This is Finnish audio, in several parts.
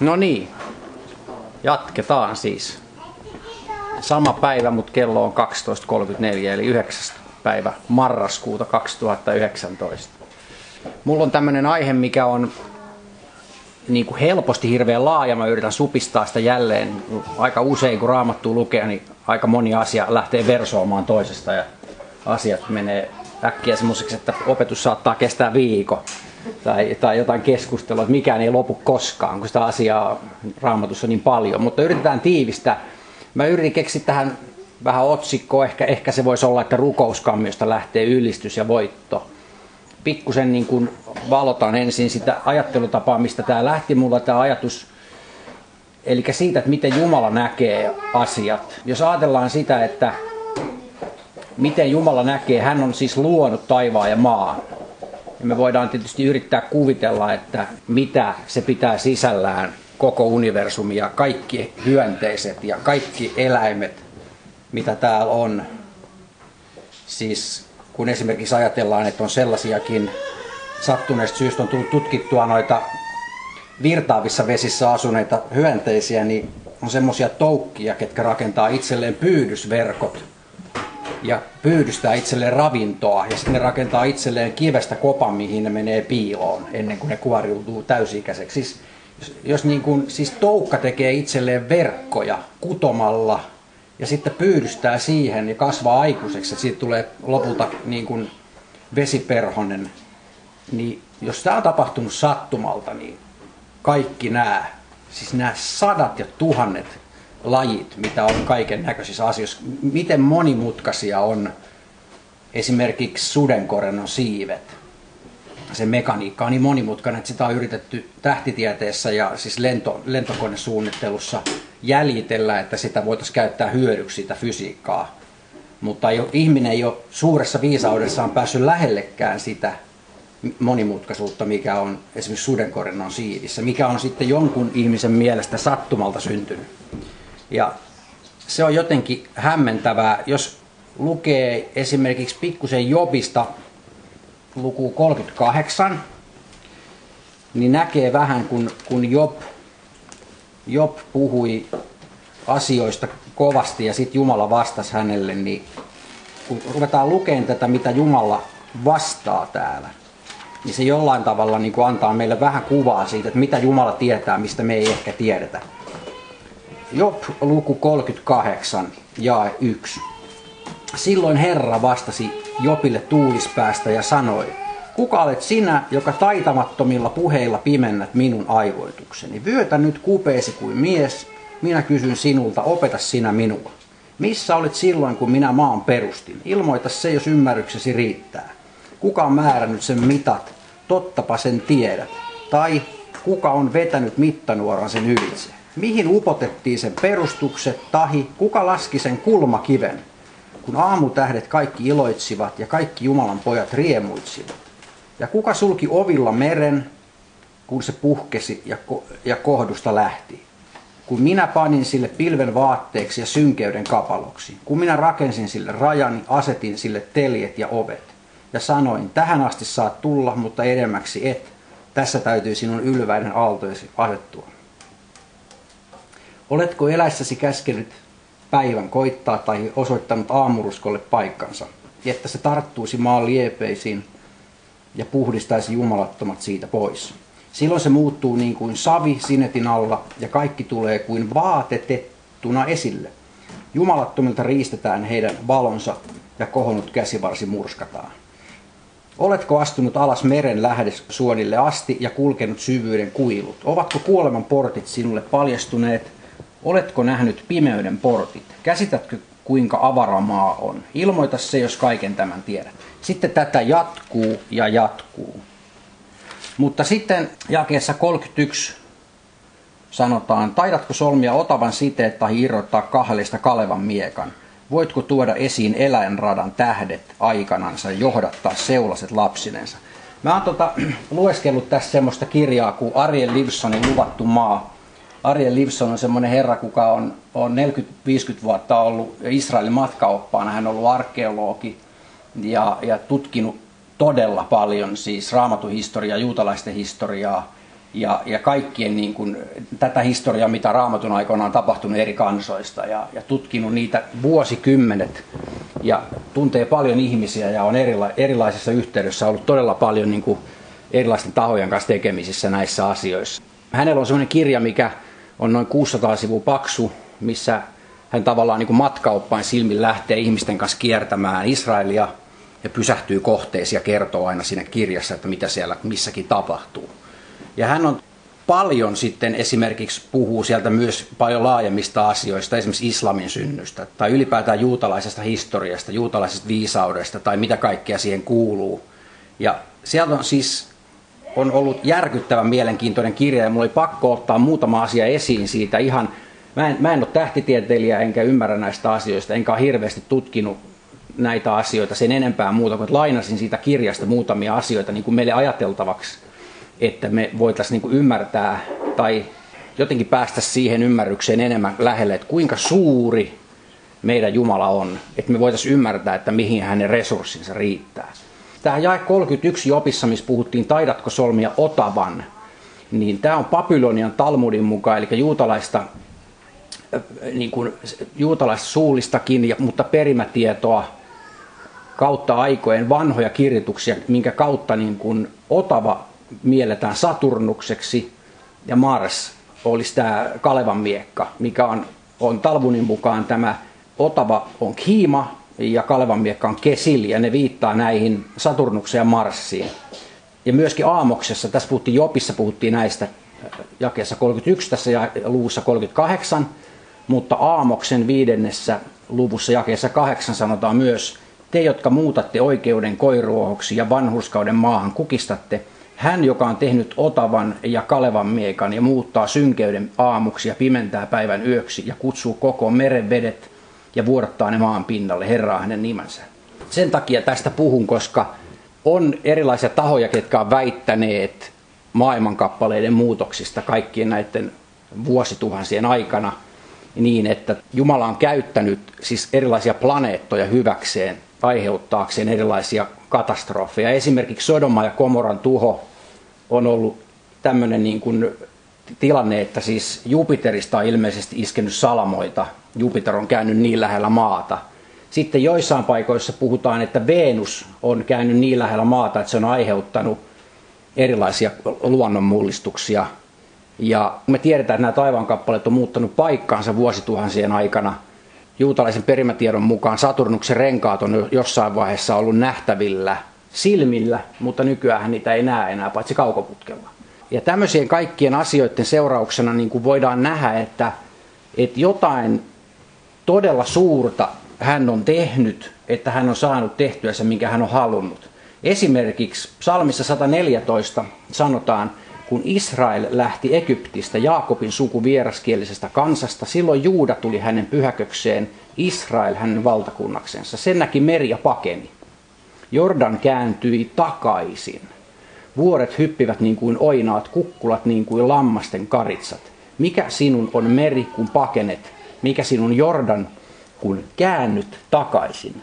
No niin, jatketaan siis. Sama päivä, mutta kello on 12.34 eli 9. päivä marraskuuta 2019. Mulla on tämmöinen aihe, mikä on niin kuin helposti hirveän laaja. Mä yritän supistaa sitä jälleen. Aika usein kun raamattu lukee, niin aika moni asia lähtee versoamaan toisesta ja asiat menee äkkiä semmoiseksi, että opetus saattaa kestää viikon tai, tai jotain keskustelua, että mikään ei lopu koskaan, kun sitä asiaa raamatussa on niin paljon. Mutta yritetään tiivistää. Mä yritin keksiä tähän vähän otsikkoa, ehkä, ehkä se voisi olla, että rukouskammiosta lähtee ylistys ja voitto. Pikkusen niin kuin valotan ensin sitä ajattelutapaa, mistä tämä lähti mulla tämä ajatus, eli siitä, että miten Jumala näkee asiat. Jos ajatellaan sitä, että miten Jumala näkee, hän on siis luonut taivaan ja maan. Ja me voidaan tietysti yrittää kuvitella, että mitä se pitää sisällään koko universumi ja kaikki hyönteiset ja kaikki eläimet, mitä täällä on. Siis kun esimerkiksi ajatellaan, että on sellaisiakin sattuneesta syystä on tullut tutkittua noita virtaavissa vesissä asuneita hyönteisiä, niin on semmoisia toukkia, ketkä rakentaa itselleen pyydysverkot ja pyydystää itselleen ravintoa ja sitten ne rakentaa itselleen kivestä kopan, mihin ne menee piiloon ennen kuin ne kuoriutuu täysi-ikäiseksi. Siis, jos, jos niin kuin, siis toukka tekee itselleen verkkoja kutomalla ja sitten pyydystää siihen ja kasvaa aikuiseksi, että siitä tulee lopulta niin kuin vesiperhonen, niin jos tämä on tapahtunut sattumalta, niin kaikki nämä, siis nämä sadat ja tuhannet lajit, mitä on kaiken näköisissä asioissa, miten monimutkaisia on esimerkiksi sudenkorennon siivet. Se mekaniikka on niin monimutkainen, että sitä on yritetty tähtitieteessä ja siis lento, lentokonesuunnittelussa jäljitellä, että sitä voitaisiin käyttää hyödyksi sitä fysiikkaa. Mutta jo, ihminen ei ole suuressa viisaudessaan päässyt lähellekään sitä monimutkaisuutta, mikä on esimerkiksi sudenkorennon siivissä, mikä on sitten jonkun ihmisen mielestä sattumalta syntynyt. Ja se on jotenkin hämmentävää, jos lukee esimerkiksi pikkusen Jobista luku 38, niin näkee vähän, kun, kun Job, Job puhui asioista kovasti ja sitten Jumala vastasi hänelle, niin kun ruvetaan lukemaan tätä, mitä Jumala vastaa täällä, niin se jollain tavalla niin antaa meille vähän kuvaa siitä, että mitä Jumala tietää, mistä me ei ehkä tiedetä. Job luku 38, jae 1. Silloin Herra vastasi Jopille tuulispäästä ja sanoi, Kuka olet sinä, joka taitamattomilla puheilla pimennät minun aivoitukseni? Vyötä nyt kupeesi kuin mies, minä kysyn sinulta, opeta sinä minua. Missä olit silloin, kun minä maan perustin? Ilmoita se, jos ymmärryksesi riittää. Kuka on määrännyt sen mitat? Tottapa sen tiedät. Tai kuka on vetänyt mittanuoran sen ylitse? Mihin upotettiin sen perustukset, tahi, kuka laski sen kulmakiven? Kun aamutähdet kaikki iloitsivat ja kaikki Jumalan pojat riemuitsivat. Ja kuka sulki ovilla meren, kun se puhkesi ja, ko- ja kohdusta lähti? Kun minä panin sille pilven vaatteeksi ja synkeyden kapaloksi. Kun minä rakensin sille rajani, asetin sille teljet ja ovet. Ja sanoin, tähän asti saat tulla, mutta edemmäksi et. Tässä täytyy sinun ylväinen aaltoisi asettua. Oletko eläissäsi käskenyt päivän koittaa tai osoittanut aamuruskolle paikkansa, että se tarttuisi maan liepeisiin ja puhdistaisi jumalattomat siitä pois? Silloin se muuttuu niin kuin savi sinetin alla ja kaikki tulee kuin vaatetettuna esille. Jumalattomilta riistetään heidän valonsa ja kohonnut käsivarsi murskataan. Oletko astunut alas meren lähdesuonille asti ja kulkenut syvyyden kuilut? Ovatko kuoleman portit sinulle paljastuneet Oletko nähnyt pimeyden portit? Käsitätkö kuinka avaramaa on? Ilmoita se, jos kaiken tämän tiedät. Sitten tätä jatkuu ja jatkuu. Mutta sitten jakeessa 31 sanotaan, taidatko solmia otavan siteet tai irrottaa kahdesta Kalevan miekan? Voitko tuoda esiin eläinradan tähdet aikanansa johdattaa seulaset lapsinensa? Mä oon tota, lueskellut tässä semmoista kirjaa kuin Ariel Livsonin Luvattu maa, Ariel Livson on semmoinen herra, kuka on, on 40-50 vuotta ollut Israelin matkaoppaana. Hän on ollut arkeologi ja, ja tutkinut todella paljon siis raamatuhistoriaa, juutalaisten historiaa. ja, ja kaikkien niin kuin, tätä historiaa, mitä raamatun aikoina on tapahtunut eri kansoista ja, ja tutkinut niitä vuosikymmenet ja tuntee paljon ihmisiä ja on erila, erilaisissa yhteydessä ollut todella paljon niin kuin, erilaisten tahojen kanssa tekemisissä näissä asioissa. Hänellä on sellainen kirja, mikä on noin 600 sivua paksu, missä hän tavallaan niin kuin matkauppain silmin lähtee ihmisten kanssa kiertämään Israelia ja pysähtyy kohteisiin ja kertoo aina siinä kirjassa, että mitä siellä missäkin tapahtuu. Ja hän on paljon sitten esimerkiksi puhuu sieltä myös paljon laajemmista asioista, esimerkiksi islamin synnystä tai ylipäätään juutalaisesta historiasta, juutalaisesta viisaudesta tai mitä kaikkea siihen kuuluu. Ja sieltä on siis on ollut järkyttävän mielenkiintoinen kirja ja mulla oli pakko ottaa muutama asia esiin siitä ihan, mä en, mä en ole tähtitieteilijä enkä ymmärrä näistä asioista, enkä ole hirveästi tutkinut näitä asioita sen enempää muuta kuin, että lainasin siitä kirjasta muutamia asioita niin kuin meille ajateltavaksi että me voitaisiin niin ymmärtää tai jotenkin päästä siihen ymmärrykseen enemmän lähelle, että kuinka suuri meidän Jumala on, että me voitaisiin ymmärtää, että mihin hänen resurssinsa riittää. Tämä jae 31 Jopissa, missä puhuttiin taidatko solmia otavan, niin tämä on Babylonian Talmudin mukaan, eli juutalaista, niin kuin, juutalaista suullistakin, mutta perimätietoa kautta aikojen vanhoja kirjoituksia, minkä kautta niin kuin Otava mielletään Saturnukseksi ja Mars olisi tämä Kalevan miekka, mikä on, on Talbunin mukaan tämä Otava on Kiima ja Kalevan miekka on Kesil ja ne viittaa näihin Saturnukseen ja Marsiin. Ja myöskin Aamoksessa, tässä puhuttiin Jopissa, puhuttiin näistä jakeessa 31 tässä ja luvussa 38, mutta Aamoksen viidennessä luvussa jakeessa 8 sanotaan myös, te jotka muutatte oikeuden koiruohoksi ja vanhuskauden maahan kukistatte, hän, joka on tehnyt otavan ja kalevan miekan ja muuttaa synkeyden aamuksi ja pimentää päivän yöksi ja kutsuu koko meren vedet ja vuodattaa ne maan pinnalle, Herra hänen nimensä. Sen takia tästä puhun, koska on erilaisia tahoja, jotka on väittäneet maailmankappaleiden muutoksista kaikkien näiden vuosituhansien aikana niin, että Jumala on käyttänyt siis erilaisia planeettoja hyväkseen aiheuttaakseen erilaisia katastrofeja. Esimerkiksi Sodoma ja Komoran tuho on ollut tämmöinen niin kuin tilanne, että siis Jupiterista on ilmeisesti iskenyt salamoita. Jupiter on käynyt niin lähellä maata. Sitten joissain paikoissa puhutaan, että Venus on käynyt niin lähellä maata, että se on aiheuttanut erilaisia luonnonmullistuksia. Ja me tiedetään, että nämä taivaankappaleet on muuttanut paikkaansa vuosituhansien aikana. Juutalaisen perimätiedon mukaan Saturnuksen renkaat on jossain vaiheessa ollut nähtävillä – silmillä, mutta nykyään niitä ei näe enää paitsi kaukoputkella. Ja tämmöisien kaikkien asioiden seurauksena niin kuin voidaan nähdä, että, että jotain todella suurta hän on tehnyt, että hän on saanut tehtyä se, minkä hän on halunnut. Esimerkiksi psalmissa 114 sanotaan, kun Israel lähti Egyptistä, Jaakobin suku vieraskielisestä kansasta, silloin Juuda tuli hänen pyhäkökseen, Israel hänen valtakunnaksensa. Sen näki meri ja pakeni. Jordan kääntyi takaisin. Vuoret hyppivät niin kuin oinaat, kukkulat niin kuin lammasten karitsat. Mikä sinun on meri, kun pakenet? Mikä sinun Jordan, kun käännyt takaisin?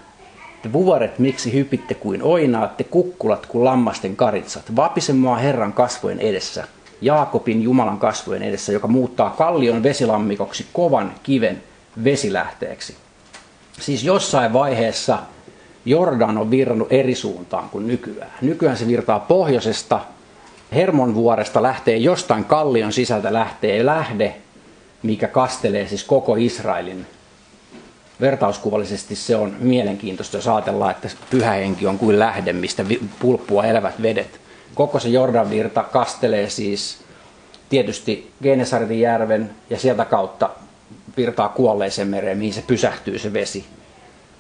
Te vuoret, miksi hypitte kuin oinaatte, kukkulat kuin lammasten karitsat. Vapise mua Herran kasvojen edessä, Jaakobin Jumalan kasvojen edessä, joka muuttaa kallion vesilammikoksi kovan kiven vesilähteeksi. Siis jossain vaiheessa Jordan on virrannut eri suuntaan kuin nykyään. Nykyään se virtaa pohjoisesta, Hermonvuoresta lähtee jostain kallion sisältä lähtee lähde, mikä kastelee siis koko Israelin. Vertauskuvallisesti se on mielenkiintoista, jos ajatellaan, että pyhä henki on kuin lähde, mistä pulppua elävät vedet. Koko se Jordan virta kastelee siis tietysti Genesaretin järven ja sieltä kautta virtaa kuolleeseen mereen, mihin se pysähtyy se vesi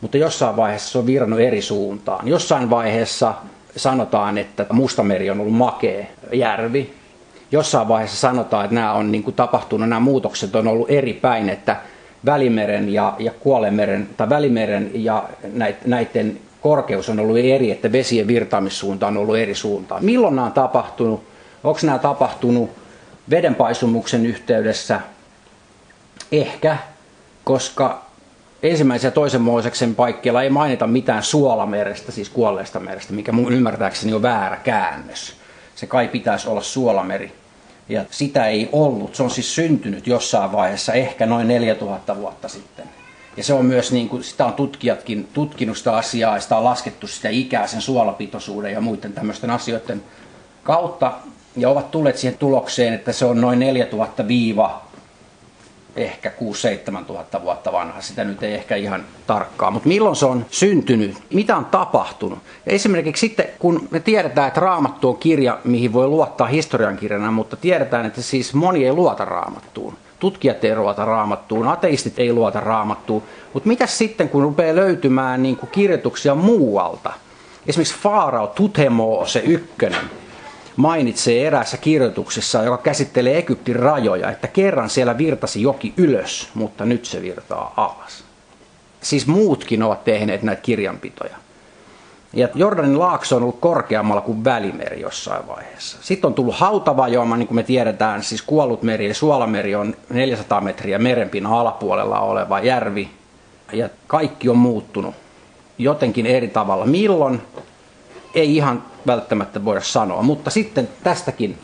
mutta jossain vaiheessa se on virannut eri suuntaan. Jossain vaiheessa sanotaan, että Mustameri on ollut makea järvi. Jossain vaiheessa sanotaan, että nämä on niin kuin tapahtunut, nämä muutokset on ollut eri päin, että Välimeren ja, ja Kuolemeren, tai Välimeren ja näiden korkeus on ollut eri, että vesien virtaamissuunta on ollut eri suuntaan. Milloin nämä on tapahtunut? Onko nämä tapahtunut vedenpaisumuksen yhteydessä? Ehkä, koska ensimmäisen ja toisen Mooseksen paikkeilla ei mainita mitään suolamerestä, siis kuolleesta merestä, mikä mun ymmärtääkseni on väärä käännös. Se kai pitäisi olla suolameri. Ja sitä ei ollut. Se on siis syntynyt jossain vaiheessa, ehkä noin 4000 vuotta sitten. Ja se on myös, niin kuin, sitä on tutkijatkin tutkinut sitä asiaa ja sitä on laskettu sitä ikää, sen suolapitoisuuden ja muiden tämmöisten asioiden kautta. Ja ovat tulleet siihen tulokseen, että se on noin 4000 viiva ehkä 6-7 tuhatta vuotta vanha. Sitä nyt ei ehkä ihan tarkkaa. Mutta milloin se on syntynyt? Mitä on tapahtunut? Esimerkiksi sitten, kun me tiedetään, että Raamattu on kirja, mihin voi luottaa historiankirjana, mutta tiedetään, että siis moni ei luota Raamattuun. Tutkijat ei luota raamattuun, ateistit ei luota raamattuun. Mutta mitä sitten, kun rupeaa löytymään niin kuin kirjoituksia muualta? Esimerkiksi Faarao Tutemo, se ykkönen, mainitsee eräässä kirjoituksessa, joka käsittelee Egyptin rajoja, että kerran siellä virtasi joki ylös, mutta nyt se virtaa alas. Siis muutkin ovat tehneet näitä kirjanpitoja. Ja Jordanin laakso on ollut korkeammalla kuin Välimeri jossain vaiheessa. Sitten on tullut hautavajoama, niin kuin me tiedetään, siis kuollut meri eli Suolameri on 400 metriä merenpinnan alapuolella oleva järvi. Ja kaikki on muuttunut jotenkin eri tavalla. Milloin? Ei ihan välttämättä voida sanoa, mutta sitten tästäkin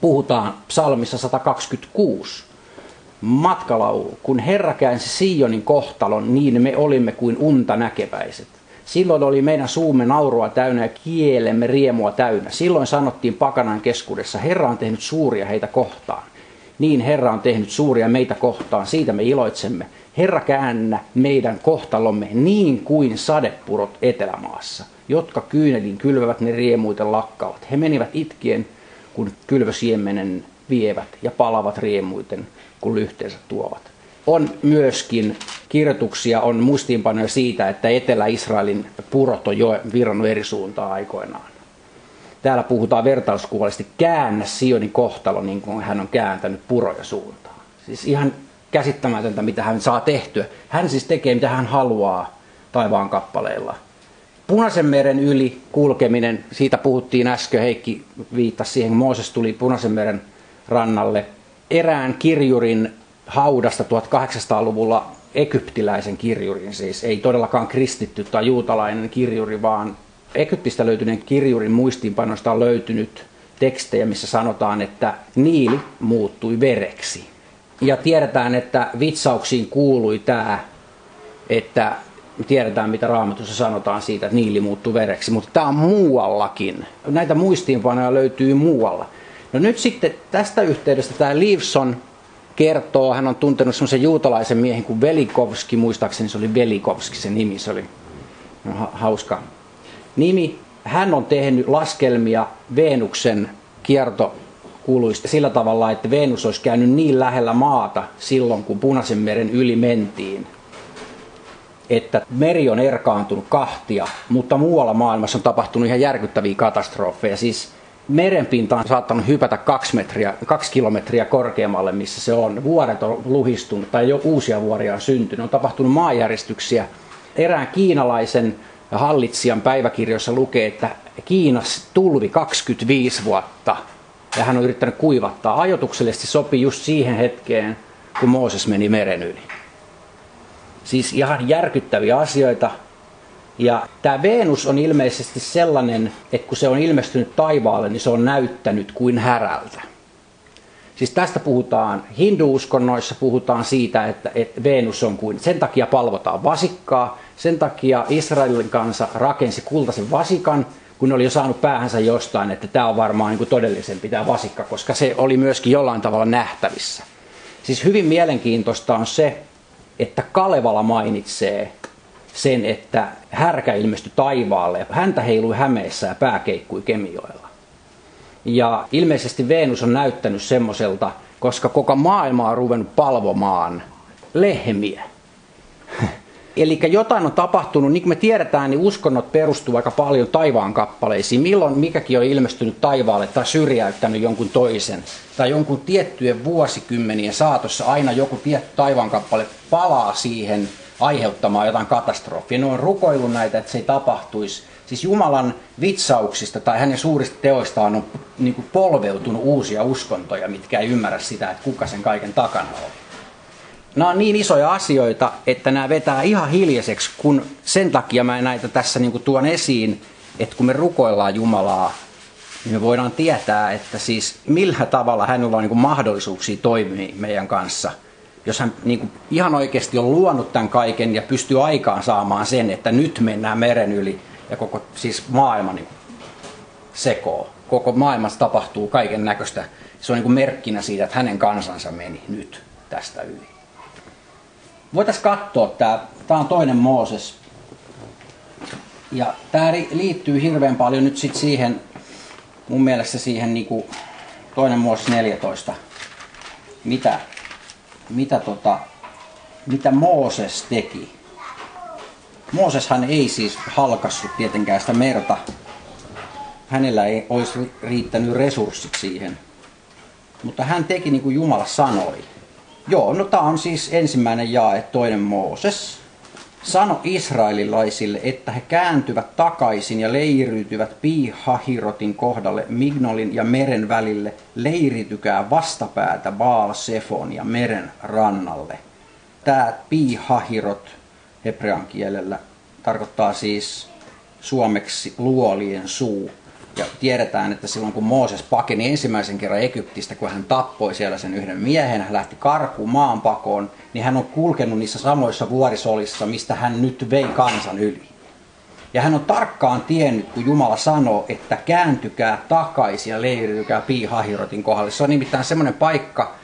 puhutaan psalmissa 126 matkalaulu. Kun Herra käänsi Sionin kohtalon, niin me olimme kuin unta näkeväiset. Silloin oli meidän suumme naurua täynnä ja kielemme riemua täynnä. Silloin sanottiin pakanan keskuudessa, Herra on tehnyt suuria heitä kohtaan. Niin Herra on tehnyt suuria meitä kohtaan, siitä me iloitsemme. Herra käännä meidän kohtalomme niin kuin sadepurot etelämaassa, jotka kyynelin kylvävät ne riemuiten lakkaavat. He menivät itkien, kun kylvösiemenen vievät ja palavat riemuiten, kun lyhteensä tuovat on myöskin kirjoituksia, on muistiinpanoja siitä, että Etelä-Israelin purot on jo virannut eri suuntaan aikoinaan. Täällä puhutaan vertauskuvallisesti käännä Sionin kohtalo, niin kuin hän on kääntänyt puroja suuntaan. Siis ihan käsittämätöntä, mitä hän saa tehtyä. Hän siis tekee, mitä hän haluaa taivaan kappaleilla. Punaisen meren yli kulkeminen, siitä puhuttiin äsken, Heikki viittasi siihen, kun Mooses tuli Punaisen meren rannalle. Erään kirjurin haudasta 1800-luvulla egyptiläisen kirjurin, siis ei todellakaan kristitty tai juutalainen kirjuri, vaan Egyptistä löytyneen kirjurin muistiinpanoista on löytynyt tekstejä, missä sanotaan, että Niili muuttui vereksi. Ja tiedetään, että vitsauksiin kuului tämä, että tiedetään mitä raamatussa sanotaan siitä, että Niili muuttui vereksi, mutta tämä on muuallakin. Näitä muistiinpanoja löytyy muualla. No nyt sitten tästä yhteydestä tämä Leaveson kertoo, hän on tuntenut semmoisen juutalaisen miehen kuin Velikovski, muistaakseni se oli Velikovski se nimi, se oli hauska nimi. Hän on tehnyt laskelmia Venuksen kiertokuluista sillä tavalla, että Venus olisi käynyt niin lähellä maata silloin, kun Punaisen meren yli mentiin, että meri on erkaantunut kahtia, mutta muualla maailmassa on tapahtunut ihan järkyttäviä katastrofeja. Siis merenpinta on saattanut hypätä kaksi, metriä, kaksi kilometriä korkeammalle, missä se on. Vuoret on luhistunut tai jo uusia vuoria on syntynyt. On tapahtunut maanjäristyksiä. Erään kiinalaisen hallitsijan päiväkirjoissa lukee, että Kiinas tulvi 25 vuotta ja hän on yrittänyt kuivattaa. Ajotuksellisesti sopii just siihen hetkeen, kun Mooses meni meren yli. Siis ihan järkyttäviä asioita, ja tämä Venus on ilmeisesti sellainen, että kun se on ilmestynyt taivaalle, niin se on näyttänyt kuin härältä. Siis tästä puhutaan, hinduuskonnoissa puhutaan siitä, että, että Venus on kuin, sen takia palvotaan vasikkaa, sen takia Israelin kanssa rakensi kultaisen vasikan, kun ne oli jo saanut päähänsä jostain, että tämä on varmaan niin kuin todellisempi tämä vasikka, koska se oli myöskin jollain tavalla nähtävissä. Siis hyvin mielenkiintoista on se, että Kalevala mainitsee sen, että härkä ilmestyi taivaalle. Häntä heilui hämeessä ja pää keikkui Kemijoella. Ja ilmeisesti Venus on näyttänyt semmoiselta, koska koko maailma on ruvennut palvomaan lehmiä. Eli jotain on tapahtunut, niin kuin me tiedetään, niin uskonnot perustuu aika paljon taivaan kappaleisiin. Milloin mikäkin on ilmestynyt taivaalle tai syrjäyttänyt jonkun toisen. Tai jonkun tiettyjen vuosikymmenien saatossa aina joku tietty taivaan kappale palaa siihen aiheuttamaan jotain katastrofia. Ne on rukoillut näitä, että se ei tapahtuisi. Siis Jumalan vitsauksista tai hänen suurista teoistaan on niin polveutunut uusia uskontoja, mitkä ei ymmärrä sitä, että kuka sen kaiken takana on. Nämä on niin isoja asioita, että nämä vetää ihan hiljaiseksi, kun sen takia mä näitä tässä niin tuon esiin, että kun me rukoillaan Jumalaa niin me voidaan tietää, että siis millä tavalla hänellä on niin mahdollisuuksia toimia meidän kanssa. Jos hän niin ihan oikeasti on luonut tämän kaiken ja pystyy aikaan saamaan sen, että nyt mennään meren yli ja koko siis maailma niin sekoo. Koko maailmassa tapahtuu kaiken näköistä. Se on niin merkkinä siitä, että hänen kansansa meni nyt tästä yli. Voitaisiin katsoa, tämä, tämä on toinen Mooses. Ja tämä liittyy hirveän paljon nyt sit siihen, mun mielestä siihen niin kuin toinen Mooses 14. Mitä, mitä, tota, mitä Mooses teki. Mooseshan ei siis halkassut tietenkään sitä merta. Hänellä ei olisi riittänyt resurssit siihen. Mutta hän teki niin kuin Jumala sanoi. Joo, no tämä on siis ensimmäinen jae, toinen Mooses. Sano israelilaisille, että he kääntyvät takaisin ja leiriytyvät Pi-Hahirotin kohdalle Mignolin ja meren välille. Leiritykää vastapäätä Baal Sefon ja meren rannalle. Tämä Pi-Hahirot hebrean kielellä tarkoittaa siis suomeksi luolien suu. Ja tiedetään, että silloin kun Mooses pakeni ensimmäisen kerran Egyptistä, kun hän tappoi siellä sen yhden miehen, hän lähti karkuun maanpakoon, niin hän on kulkenut niissä samoissa vuorisolissa, mistä hän nyt vei kansan yli. Ja hän on tarkkaan tiennyt, kun Jumala sanoo, että kääntykää takaisin ja leiritykää Pi-Hahirotin kohdalle. Se on nimittäin semmoinen paikka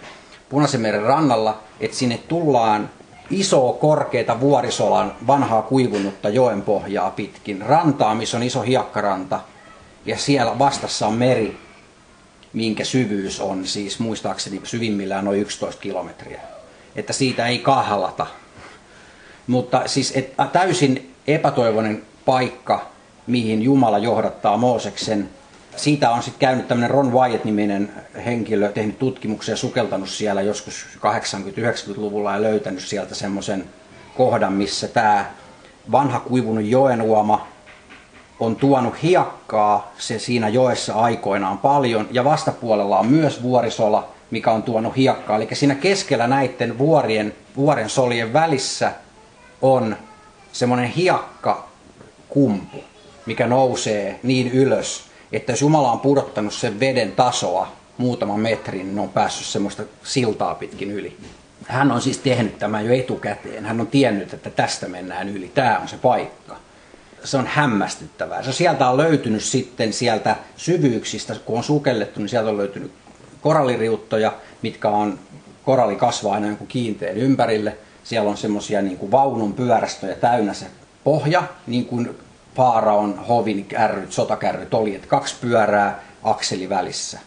Punaisen meren rannalla, että sinne tullaan isoa korkeita vuorisolan vanhaa kuivunutta joen pohjaa pitkin. Rantaa, missä on iso hiekkaranta – ja siellä vastassa on meri, minkä syvyys on siis muistaakseni syvimmillään noin 11 kilometriä. Että siitä ei kahlata. Mutta siis et, täysin epätoivoinen paikka, mihin Jumala johdattaa Mooseksen. Siitä on sitten käynyt tämmöinen Ron Wyatt-niminen henkilö, tehnyt tutkimuksia sukeltanut siellä joskus 80-90-luvulla ja löytänyt sieltä semmoisen kohdan, missä tämä vanha kuivunut joen uoma on tuonut hiekkaa se siinä joessa aikoinaan paljon ja vastapuolella on myös vuorisola, mikä on tuonut hiekkaa. Eli siinä keskellä näiden vuorien, vuoren solien välissä on semmoinen hiekkakumpu, mikä nousee niin ylös, että jos Jumala on pudottanut sen veden tasoa muutaman metrin, niin on päässyt semmoista siltaa pitkin yli. Hän on siis tehnyt tämän jo etukäteen. Hän on tiennyt, että tästä mennään yli. Tämä on se paikka se on hämmästyttävää. Se sieltä on löytynyt sitten sieltä syvyyksistä, kun on sukellettu, niin sieltä on löytynyt koralliriuttoja, mitkä on, koralli kasvaa aina jonkun kiinteen ympärille. Siellä on semmoisia niin kuin vaunun pyörästöjä täynnä se pohja, niin kuin Faaraon hovin kärryt, sotakärryt oli, että kaksi pyörää akseli välissä.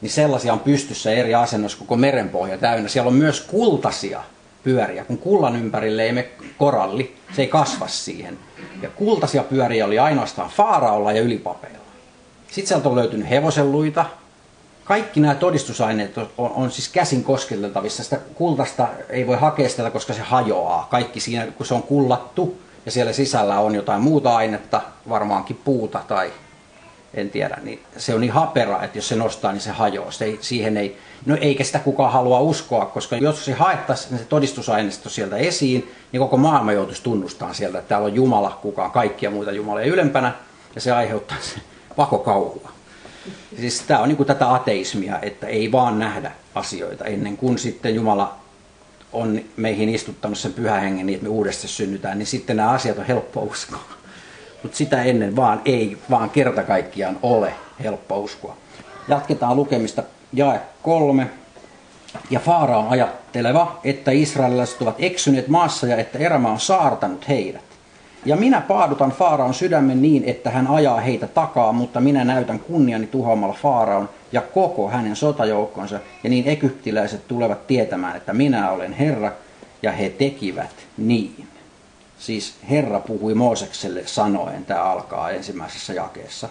Niin sellaisia on pystyssä eri asennossa koko merenpohja täynnä. Siellä on myös kultasia pyöriä. Kun kullan ympärille ei me koralli, se ei kasva siihen. Ja kultaisia pyöriä oli ainoastaan Faaraolla ja ylipapeilla. Sitten sieltä on löytynyt hevosenluita. Kaikki nämä todistusaineet on, on, on siis käsin kosketeltavissa. Sitä kultasta ei voi hakea sitä, koska se hajoaa. Kaikki siinä, kun se on kullattu ja siellä sisällä on jotain muuta ainetta, varmaankin puuta tai en tiedä, niin se on niin hapera, että jos se nostaa, niin se hajoaa. Se ei, siihen ei, no eikä sitä kukaan halua uskoa, koska jos se haettaisiin se todistusaineisto sieltä esiin, niin koko maailma joutuisi tunnustamaan sieltä, että täällä on Jumala, kukaan kaikkia muita Jumalia ylempänä, ja se aiheuttaa se pakokauhua. Siis tämä on niin tätä ateismia, että ei vaan nähdä asioita ennen kuin sitten Jumala on meihin istuttanut sen pyhähengen niin, että me uudestaan synnytään, niin sitten nämä asiat on helppo uskoa. Mutta sitä ennen vaan ei, vaan kerta kaikkiaan ole helppo uskoa. Jatketaan lukemista jae kolme. Ja Faara on ajatteleva, että israelilaiset ovat eksyneet maassa ja että eräma on saartanut heidät. Ja minä paadutan Faaraon sydämen niin, että hän ajaa heitä takaa, mutta minä näytän kunniani tuhoamalla Faaraon ja koko hänen sotajoukkonsa. Ja niin egyptiläiset tulevat tietämään, että minä olen Herra, ja he tekivät niin. Siis Herra puhui Moosekselle sanoen, tämä alkaa ensimmäisessä jakeessa.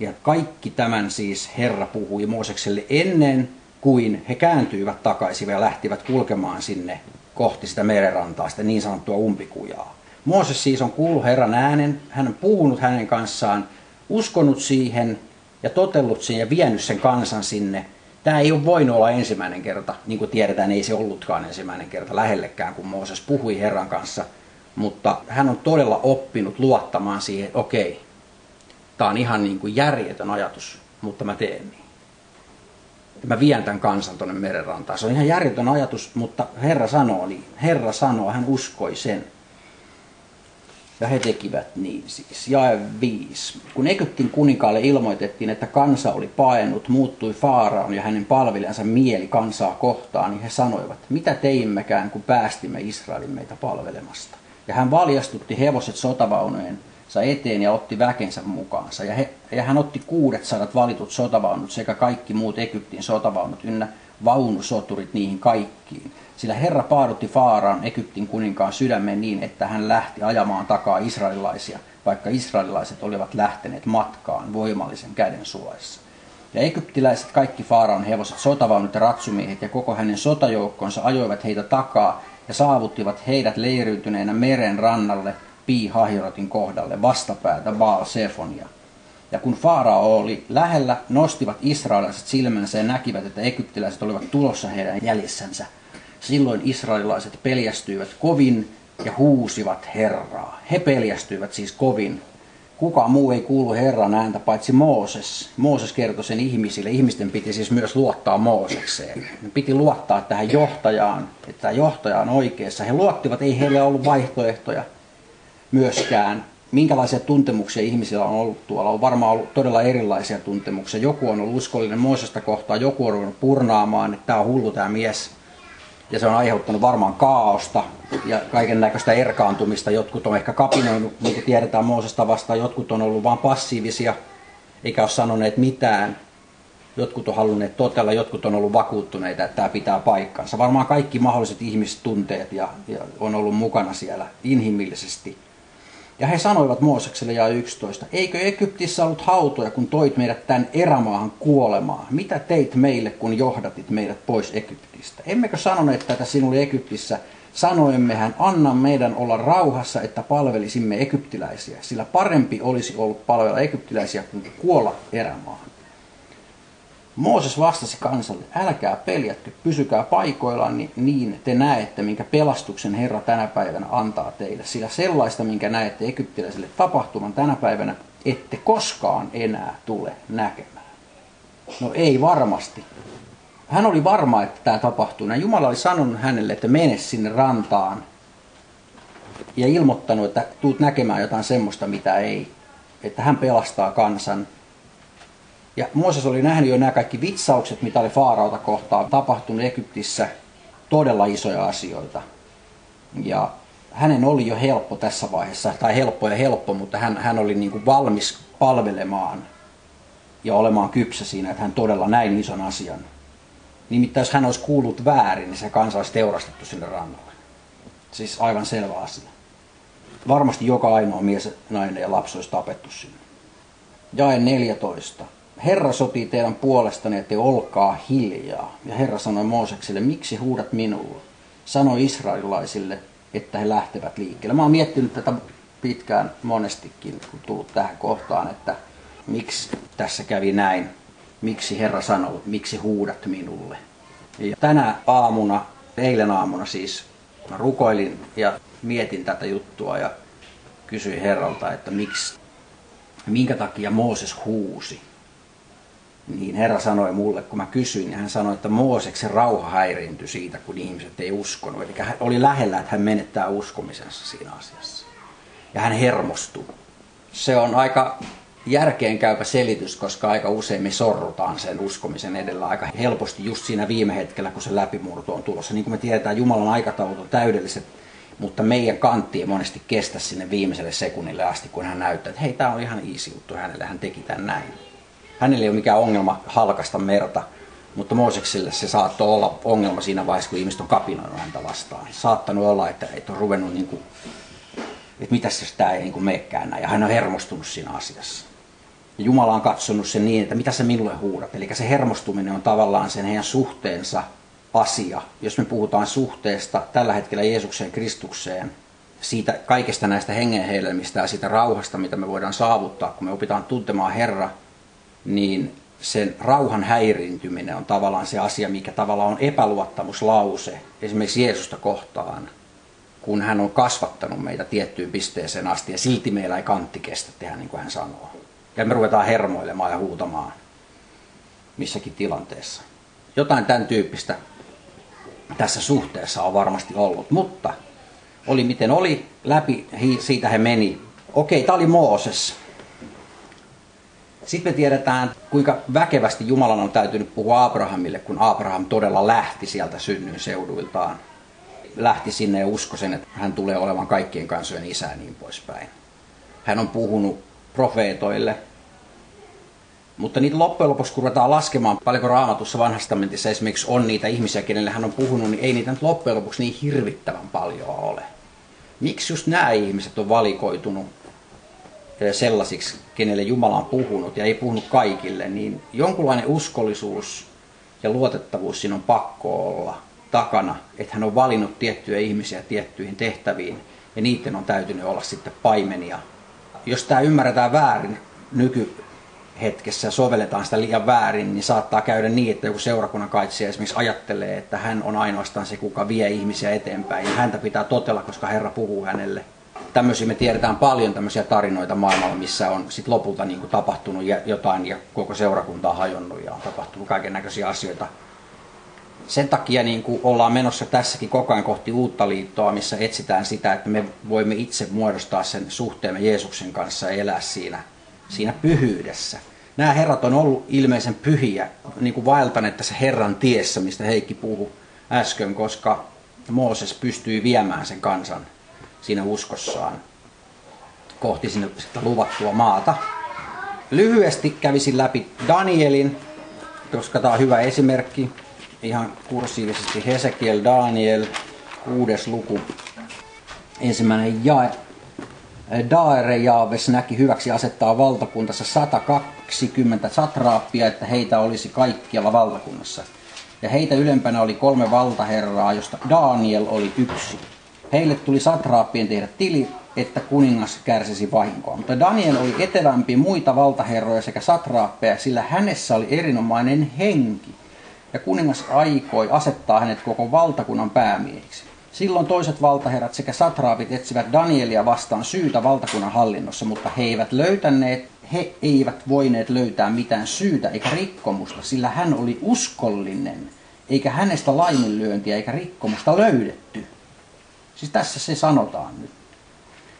Ja kaikki tämän siis Herra puhui Moosekselle ennen kuin he kääntyivät takaisin ja lähtivät kulkemaan sinne kohti sitä merenrantaa, sitä niin sanottua umpikujaa. Mooses siis on kuullut Herran äänen, hän on puhunut hänen kanssaan, uskonut siihen ja totellut sen ja vienyt sen kansan sinne. Tämä ei ole voinut olla ensimmäinen kerta, niin kuin tiedetään, ei se ollutkaan ensimmäinen kerta lähellekään, kun Mooses puhui Herran kanssa – mutta hän on todella oppinut luottamaan siihen, että okei, Tämä on ihan niin kuin järjetön ajatus, mutta mä teen niin. Mä vien tämän kansan tuonne merenrantaan. Se on ihan järjetön ajatus, mutta Herra sanoo niin. Herra sanoo, hän uskoi sen. Ja he tekivät niin siis. Jae 5. Kun Egyptin kuninkaalle ilmoitettiin, että kansa oli paennut, muuttui Faaraan ja hänen palvelijansa mieli kansaa kohtaan, niin he sanoivat, mitä teimmekään, kun päästimme Israelin meitä palvelemasta. Ja hän valjastutti hevoset sotavaunojen eteen ja otti väkensä mukaansa. Ja, he, ja hän otti kuudet sadat valitut sotavaunut sekä kaikki muut Egyptin sotavaunut ynnä vaunusoturit niihin kaikkiin. Sillä Herra paadutti Faaraan Egyptin kuninkaan sydämen niin, että hän lähti ajamaan takaa israelilaisia, vaikka israelilaiset olivat lähteneet matkaan voimallisen käden sulaissa. Ja egyptiläiset kaikki Faaraan hevoset, sotavaunut ja ratsumiehet ja koko hänen sotajoukkonsa ajoivat heitä takaa ja saavuttivat heidät leiriytyneenä meren rannalle Pi Hahirotin kohdalle vastapäätä Baal Sefonia. Ja kun Farao oli lähellä, nostivat israelilaiset silmänsä ja näkivät, että egyptiläiset olivat tulossa heidän jäljessänsä. Silloin israelilaiset peljästyivät kovin ja huusivat Herraa. He peljästyivät siis kovin. Kuka muu ei kuulu Herran ääntä paitsi Mooses. Mooses kertoi sen ihmisille. Ihmisten piti siis myös luottaa Moosekseen. Piti luottaa tähän johtajaan, että tämä johtaja on oikeassa. He luottivat, ei heillä ollut vaihtoehtoja myöskään. Minkälaisia tuntemuksia ihmisillä on ollut tuolla? On varmaan ollut todella erilaisia tuntemuksia. Joku on ollut uskollinen Moosesta kohtaan, joku on ollut purnaamaan, että tämä on hullu tämä mies. Ja se on aiheuttanut varmaan kaaosta ja kaiken näköistä erkaantumista. Jotkut on ehkä kapinoinut, niin kuin tiedetään Moosesta vastaan, jotkut on ollut vain passiivisia, eikä ole sanoneet mitään. Jotkut on halunneet totella, jotkut on ollut vakuuttuneita, että tämä pitää paikkansa. Varmaan kaikki mahdolliset ihmistunteet ja, ja on ollut mukana siellä inhimillisesti. Ja he sanoivat Moosekselle ja 11, eikö Egyptissä ollut hautoja, kun toit meidät tämän erämaahan kuolemaan? Mitä teit meille, kun johdatit meidät pois Egyptistä? Emmekö sanoneet tätä sinulle Egyptissä? Sanoimmehän, anna meidän olla rauhassa, että palvelisimme egyptiläisiä, sillä parempi olisi ollut palvella egyptiläisiä kuin kuolla erämaahan. Mooses vastasi kansalle, älkää peljätkö, pysykää paikoillaan, niin, te näette, minkä pelastuksen Herra tänä päivänä antaa teille. Sillä sellaista, minkä näette egyptiläisille tapahtuman tänä päivänä, ette koskaan enää tule näkemään. No ei varmasti. Hän oli varma, että tämä tapahtuu. Ja Jumala oli sanonut hänelle, että mene sinne rantaan. Ja ilmoittanut, että tuut näkemään jotain semmoista, mitä ei. Että hän pelastaa kansan ja Mooses oli nähnyt jo nämä kaikki vitsaukset, mitä oli Faarauta kohtaan tapahtunut Egyptissä, todella isoja asioita. Ja hänen oli jo helppo tässä vaiheessa, tai helppo ja helppo, mutta hän, hän oli niin kuin valmis palvelemaan ja olemaan kypsä siinä, että hän todella näin ison asian. Nimittäin jos hän olisi kuullut väärin, niin se kansa olisi teurastettu sinne rannalle. Siis aivan selvä asia. Varmasti joka ainoa mies, nainen ja lapsi olisi tapettu sinne. Jae 14. Herra sotii teidän puolestanne, että olkaa hiljaa. Ja Herra sanoi Moosekselle, miksi huudat minulle? Sanoi israelilaisille, että he lähtevät liikkeelle. Mä oon miettinyt tätä pitkään monestikin, kun tullut tähän kohtaan, että miksi tässä kävi näin. Miksi Herra sanoi, miksi huudat minulle? Ja tänä aamuna, eilen aamuna siis, mä rukoilin ja mietin tätä juttua ja kysyin Herralta, että miksi, minkä takia Mooses huusi niin Herra sanoi mulle, kun mä kysyin, niin hän sanoi, että Mooseksen rauha häiriintyi siitä, kun ihmiset ei uskonut. Eli hän oli lähellä, että hän menettää uskomisensa siinä asiassa. Ja hän hermostui. Se on aika järkeenkäypä selitys, koska aika usein me sorrutaan sen uskomisen edellä aika helposti just siinä viime hetkellä, kun se läpimurto on tulossa. Niin kuin me tiedetään, Jumalan aikataulut on täydelliset, mutta meidän kantti ei monesti kestä sinne viimeiselle sekunnille asti, kun hän näyttää, että hei, tämä on ihan easy juttu hänelle, hän teki tämän näin hänellä ei ole mikään ongelma halkasta merta, mutta Moosekselle se saattoi olla ongelma siinä vaiheessa, kun ihmiset on kapinoinut häntä vastaan. Saattanut olla, että, että on ruvennut, niin kuin, että mitäs jos tämä ei niin meekään näin. Ja hän on hermostunut siinä asiassa. Ja Jumala on katsonut sen niin, että mitä se minulle huudat. Eli se hermostuminen on tavallaan sen heidän suhteensa asia. Jos me puhutaan suhteesta tällä hetkellä Jeesukseen Kristukseen, siitä kaikesta näistä hengenhedelmistä ja siitä rauhasta, mitä me voidaan saavuttaa, kun me opitaan tuntemaan Herra niin sen rauhan häiriintyminen on tavallaan se asia, mikä tavallaan on epäluottamuslause esimerkiksi Jeesusta kohtaan, kun hän on kasvattanut meitä tiettyyn pisteeseen asti ja silti meillä ei kantti kestä tehdä niin kuin hän sanoo. ja me ruvetaan hermoilemaan ja huutamaan missäkin tilanteessa. Jotain tämän tyyppistä tässä suhteessa on varmasti ollut, mutta oli miten oli, läpi siitä he meni. Okei, tämä oli Mooses. Sitten me tiedetään, kuinka väkevästi Jumalan on täytynyt puhua Abrahamille, kun Abraham todella lähti sieltä synnyin seuduiltaan. Lähti sinne ja uskoi sen, että hän tulee olemaan kaikkien kansojen isä ja niin poispäin. Hän on puhunut profeetoille, mutta niitä loppujen lopuksi, kun ruvetaan laskemaan, paljonko raamatussa vanhastamentissa esimerkiksi on niitä ihmisiä, kenelle hän on puhunut, niin ei niitä nyt loppujen lopuksi niin hirvittävän paljon ole. Miksi just nämä ihmiset on valikoitunut sellaisiksi, kenelle Jumala on puhunut ja ei puhunut kaikille, niin jonkunlainen uskollisuus ja luotettavuus siinä on pakko olla takana, että hän on valinnut tiettyjä ihmisiä tiettyihin tehtäviin ja niiden on täytynyt olla sitten paimenia. Jos tämä ymmärretään väärin nyky hetkessä sovelletaan sitä liian väärin, niin saattaa käydä niin, että joku seurakunnan kaitsija esimerkiksi ajattelee, että hän on ainoastaan se, kuka vie ihmisiä eteenpäin ja häntä pitää totella, koska Herra puhuu hänelle. Tämmöisiä me tiedetään paljon tämmöisiä tarinoita maailmalla, missä on sit lopulta niin kuin tapahtunut jotain ja koko seurakunta on hajonnut ja on tapahtunut kaiken näköisiä asioita. Sen takia niin kuin ollaan menossa tässäkin koko ajan kohti uutta liittoa, missä etsitään sitä, että me voimme itse muodostaa sen suhteemme Jeesuksen kanssa ja elää siinä siinä pyhyydessä. Nämä herrat on ollut ilmeisen pyhiä, niin kuin vaeltaneet tässä Herran tiessä, mistä Heikki puhui äsken, koska Mooses pystyi viemään sen kansan siinä uskossaan kohti sinne luvattua maata. Lyhyesti kävisin läpi Danielin, koska tämä on hyvä esimerkki. Ihan kursiivisesti Hesekiel, Daniel, kuudes luku, ensimmäinen jae. Daere Jaaves näki hyväksi asettaa valtakuntansa 120 satraappia, että heitä olisi kaikkialla valtakunnassa. Ja heitä ylempänä oli kolme valtaherraa, josta Daniel oli yksi. Heille tuli satraappien tehdä tili, että kuningas kärsisi vahinkoa. Mutta Daniel oli etevämpi muita valtaherroja sekä satraappeja, sillä hänessä oli erinomainen henki. Ja kuningas aikoi asettaa hänet koko valtakunnan päämiehiksi. Silloin toiset valtaherrat sekä satraapit etsivät Danielia vastaan syytä valtakunnan hallinnossa, mutta he eivät löytäneet, he eivät voineet löytää mitään syytä eikä rikkomusta, sillä hän oli uskollinen, eikä hänestä laiminlyöntiä eikä rikkomusta löydetty. Siis tässä se sanotaan nyt.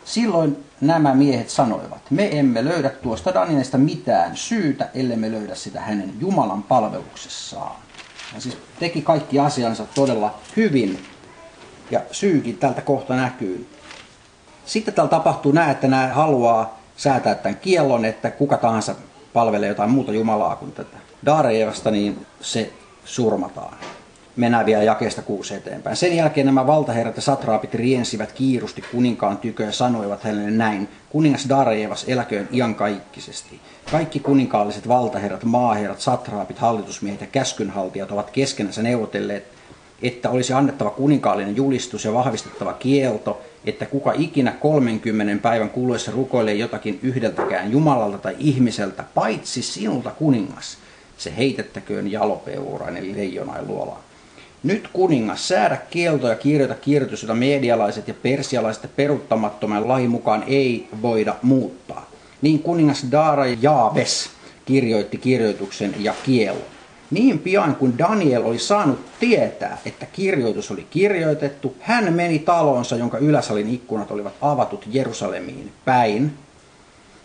Silloin nämä miehet sanoivat, me emme löydä tuosta Danielista mitään syytä, ellei me löydä sitä hänen Jumalan palveluksessaan. Ja siis teki kaikki asiansa todella hyvin, ja syykin tältä kohta näkyy. Sitten täällä tapahtuu näin, että nämä haluaa säätää tämän kiellon, että kuka tahansa palvelee jotain muuta Jumalaa kuin tätä Darejevasta, niin se surmataan. Mennään vielä jakeesta kuusi eteenpäin. Sen jälkeen nämä valtaherrat ja satraapit riensivät kiirusti kuninkaan tykö ja sanoivat hänelle näin, kuningas Darejevas eläköön iankaikkisesti. Kaikki kuninkaalliset valtaherrat, maaherrat, satraapit, hallitusmiehet ja käskynhaltijat ovat keskenänsä neuvotelleet että olisi annettava kuninkaallinen julistus ja vahvistettava kielto, että kuka ikinä 30 päivän kuluessa rukoilee jotakin yhdeltäkään Jumalalta tai ihmiseltä, paitsi sinulta kuningas, se heitettäköön jalopeuraan eli leijonain luolaan. Nyt kuningas, säädä kielto ja kirjoita kirjoitus, jota medialaiset ja persialaiset peruttamattoman lain mukaan ei voida muuttaa. Niin kuningas Dara Jaaves kirjoitti kirjoituksen ja kielon. Niin pian kuin Daniel oli saanut tietää, että kirjoitus oli kirjoitettu, hän meni talonsa, jonka yläsalin ikkunat olivat avatut Jerusalemiin päin,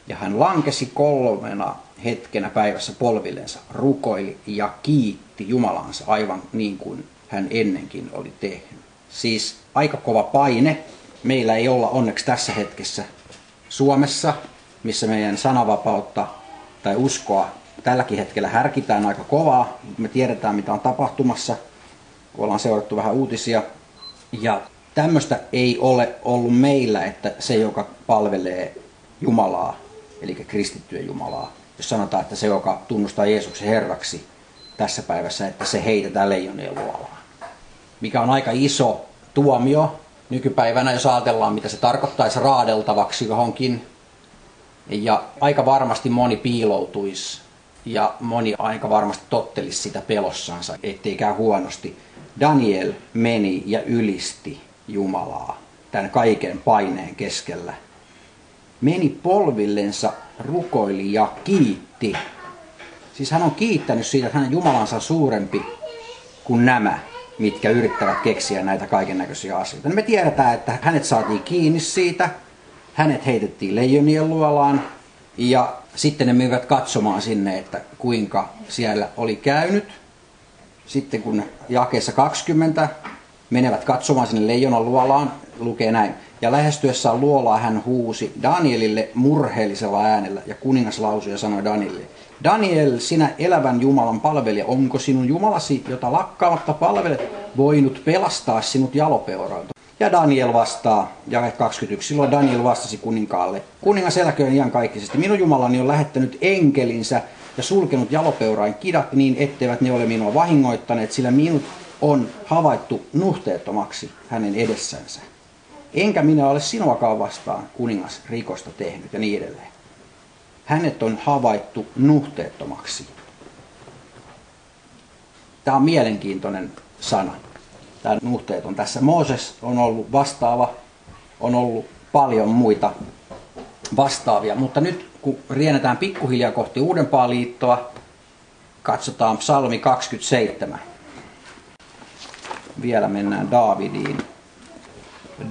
ja hän lankesi kolmena hetkenä päivässä polvillensa, rukoili ja kiitti Jumalansa aivan niin kuin hän ennenkin oli tehnyt. Siis aika kova paine. Meillä ei olla onneksi tässä hetkessä Suomessa, missä meidän sananvapautta tai uskoa tälläkin hetkellä härkitään aika kovaa. Me tiedetään, mitä on tapahtumassa, ollaan seurattu vähän uutisia. Ja tämmöistä ei ole ollut meillä, että se, joka palvelee Jumalaa, eli kristittyä Jumalaa, jos sanotaan, että se, joka tunnustaa Jeesuksen Herraksi tässä päivässä, että se heitetään leijonien luolaan. Mikä on aika iso tuomio nykypäivänä, jos ajatellaan, mitä se tarkoittaisi raadeltavaksi johonkin. Ja aika varmasti moni piiloutuisi ja moni aika varmasti tottelisi sitä pelossansa, ettei käy huonosti. Daniel meni ja ylisti Jumalaa tämän kaiken paineen keskellä. Meni polvillensa rukoili ja kiitti. Siis hän on kiittänyt siitä, että hänen Jumalansa on suurempi kuin nämä, mitkä yrittävät keksiä näitä kaiken näköisiä asioita. Me tiedetään, että hänet saatiin kiinni siitä, hänet heitettiin leijonien luolaan ja sitten ne menivät katsomaan sinne, että kuinka siellä oli käynyt. Sitten kun jakeessa 20 menevät katsomaan sinne leijonan luolaan, lukee näin. Ja lähestyessään luolaa hän huusi Danielille murheellisella äänellä ja kuningas lausui ja sanoi Danielille, Daniel, sinä elävän Jumalan palvelija, onko sinun Jumalasi, jota lakkaamatta palvelet, voinut pelastaa sinut jalopeuralta? Ja Daniel vastaa, ja 21, silloin Daniel vastasi kuninkaalle, kuningas eläköön iankaikkisesti, minun Jumalani on lähettänyt enkelinsä ja sulkenut jalopeurain kidat niin, etteivät ne ole minua vahingoittaneet, sillä minut on havaittu nuhteettomaksi hänen edessänsä. Enkä minä ole sinuakaan vastaan kuningas rikosta tehnyt ja niin edelleen. Hänet on havaittu nuhteettomaksi. Tämä on mielenkiintoinen sana. Tämä nuhteeton. Tässä Mooses on ollut vastaava, on ollut paljon muita vastaavia. Mutta nyt kun riennetään pikkuhiljaa kohti uudempaa liittoa, katsotaan psalmi 27. Vielä mennään Daavidiin.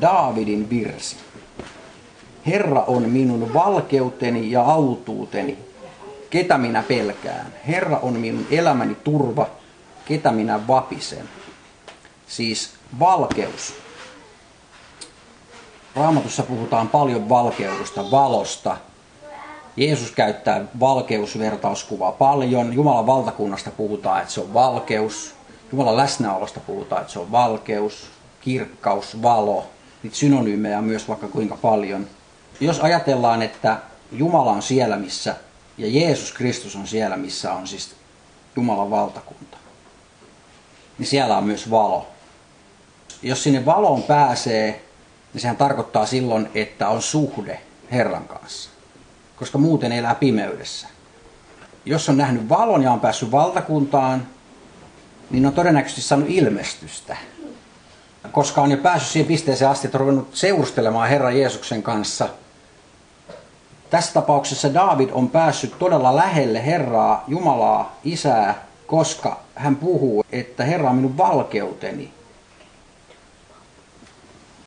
Daavidin virsi. Herra on minun valkeuteni ja autuuteni. Ketä minä pelkään? Herra on minun elämäni turva. Ketä minä vapisen? Siis valkeus. Raamatussa puhutaan paljon valkeudusta, valosta. Jeesus käyttää valkeusvertauskuvaa paljon. Jumalan valtakunnasta puhutaan, että se on valkeus. Jumalan läsnäolosta puhutaan, että se on valkeus, kirkkaus, valo. Niitä synonyymejä on myös vaikka kuinka paljon. Jos ajatellaan, että Jumala on siellä, missä, ja Jeesus Kristus on siellä, missä on siis Jumalan valtakunta, niin siellä on myös valo. Jos sinne valoon pääsee, niin sehän tarkoittaa silloin, että on suhde Herran kanssa. Koska muuten elää pimeydessä. Jos on nähnyt valon ja on päässyt valtakuntaan, niin on todennäköisesti saanut ilmestystä. Koska on jo päässyt siihen pisteeseen asti, että on ruvennut seurustelemaan Herran Jeesuksen kanssa. Tässä tapauksessa David on päässyt todella lähelle Herraa, Jumalaa, Isää, koska hän puhuu, että Herra on minun valkeuteni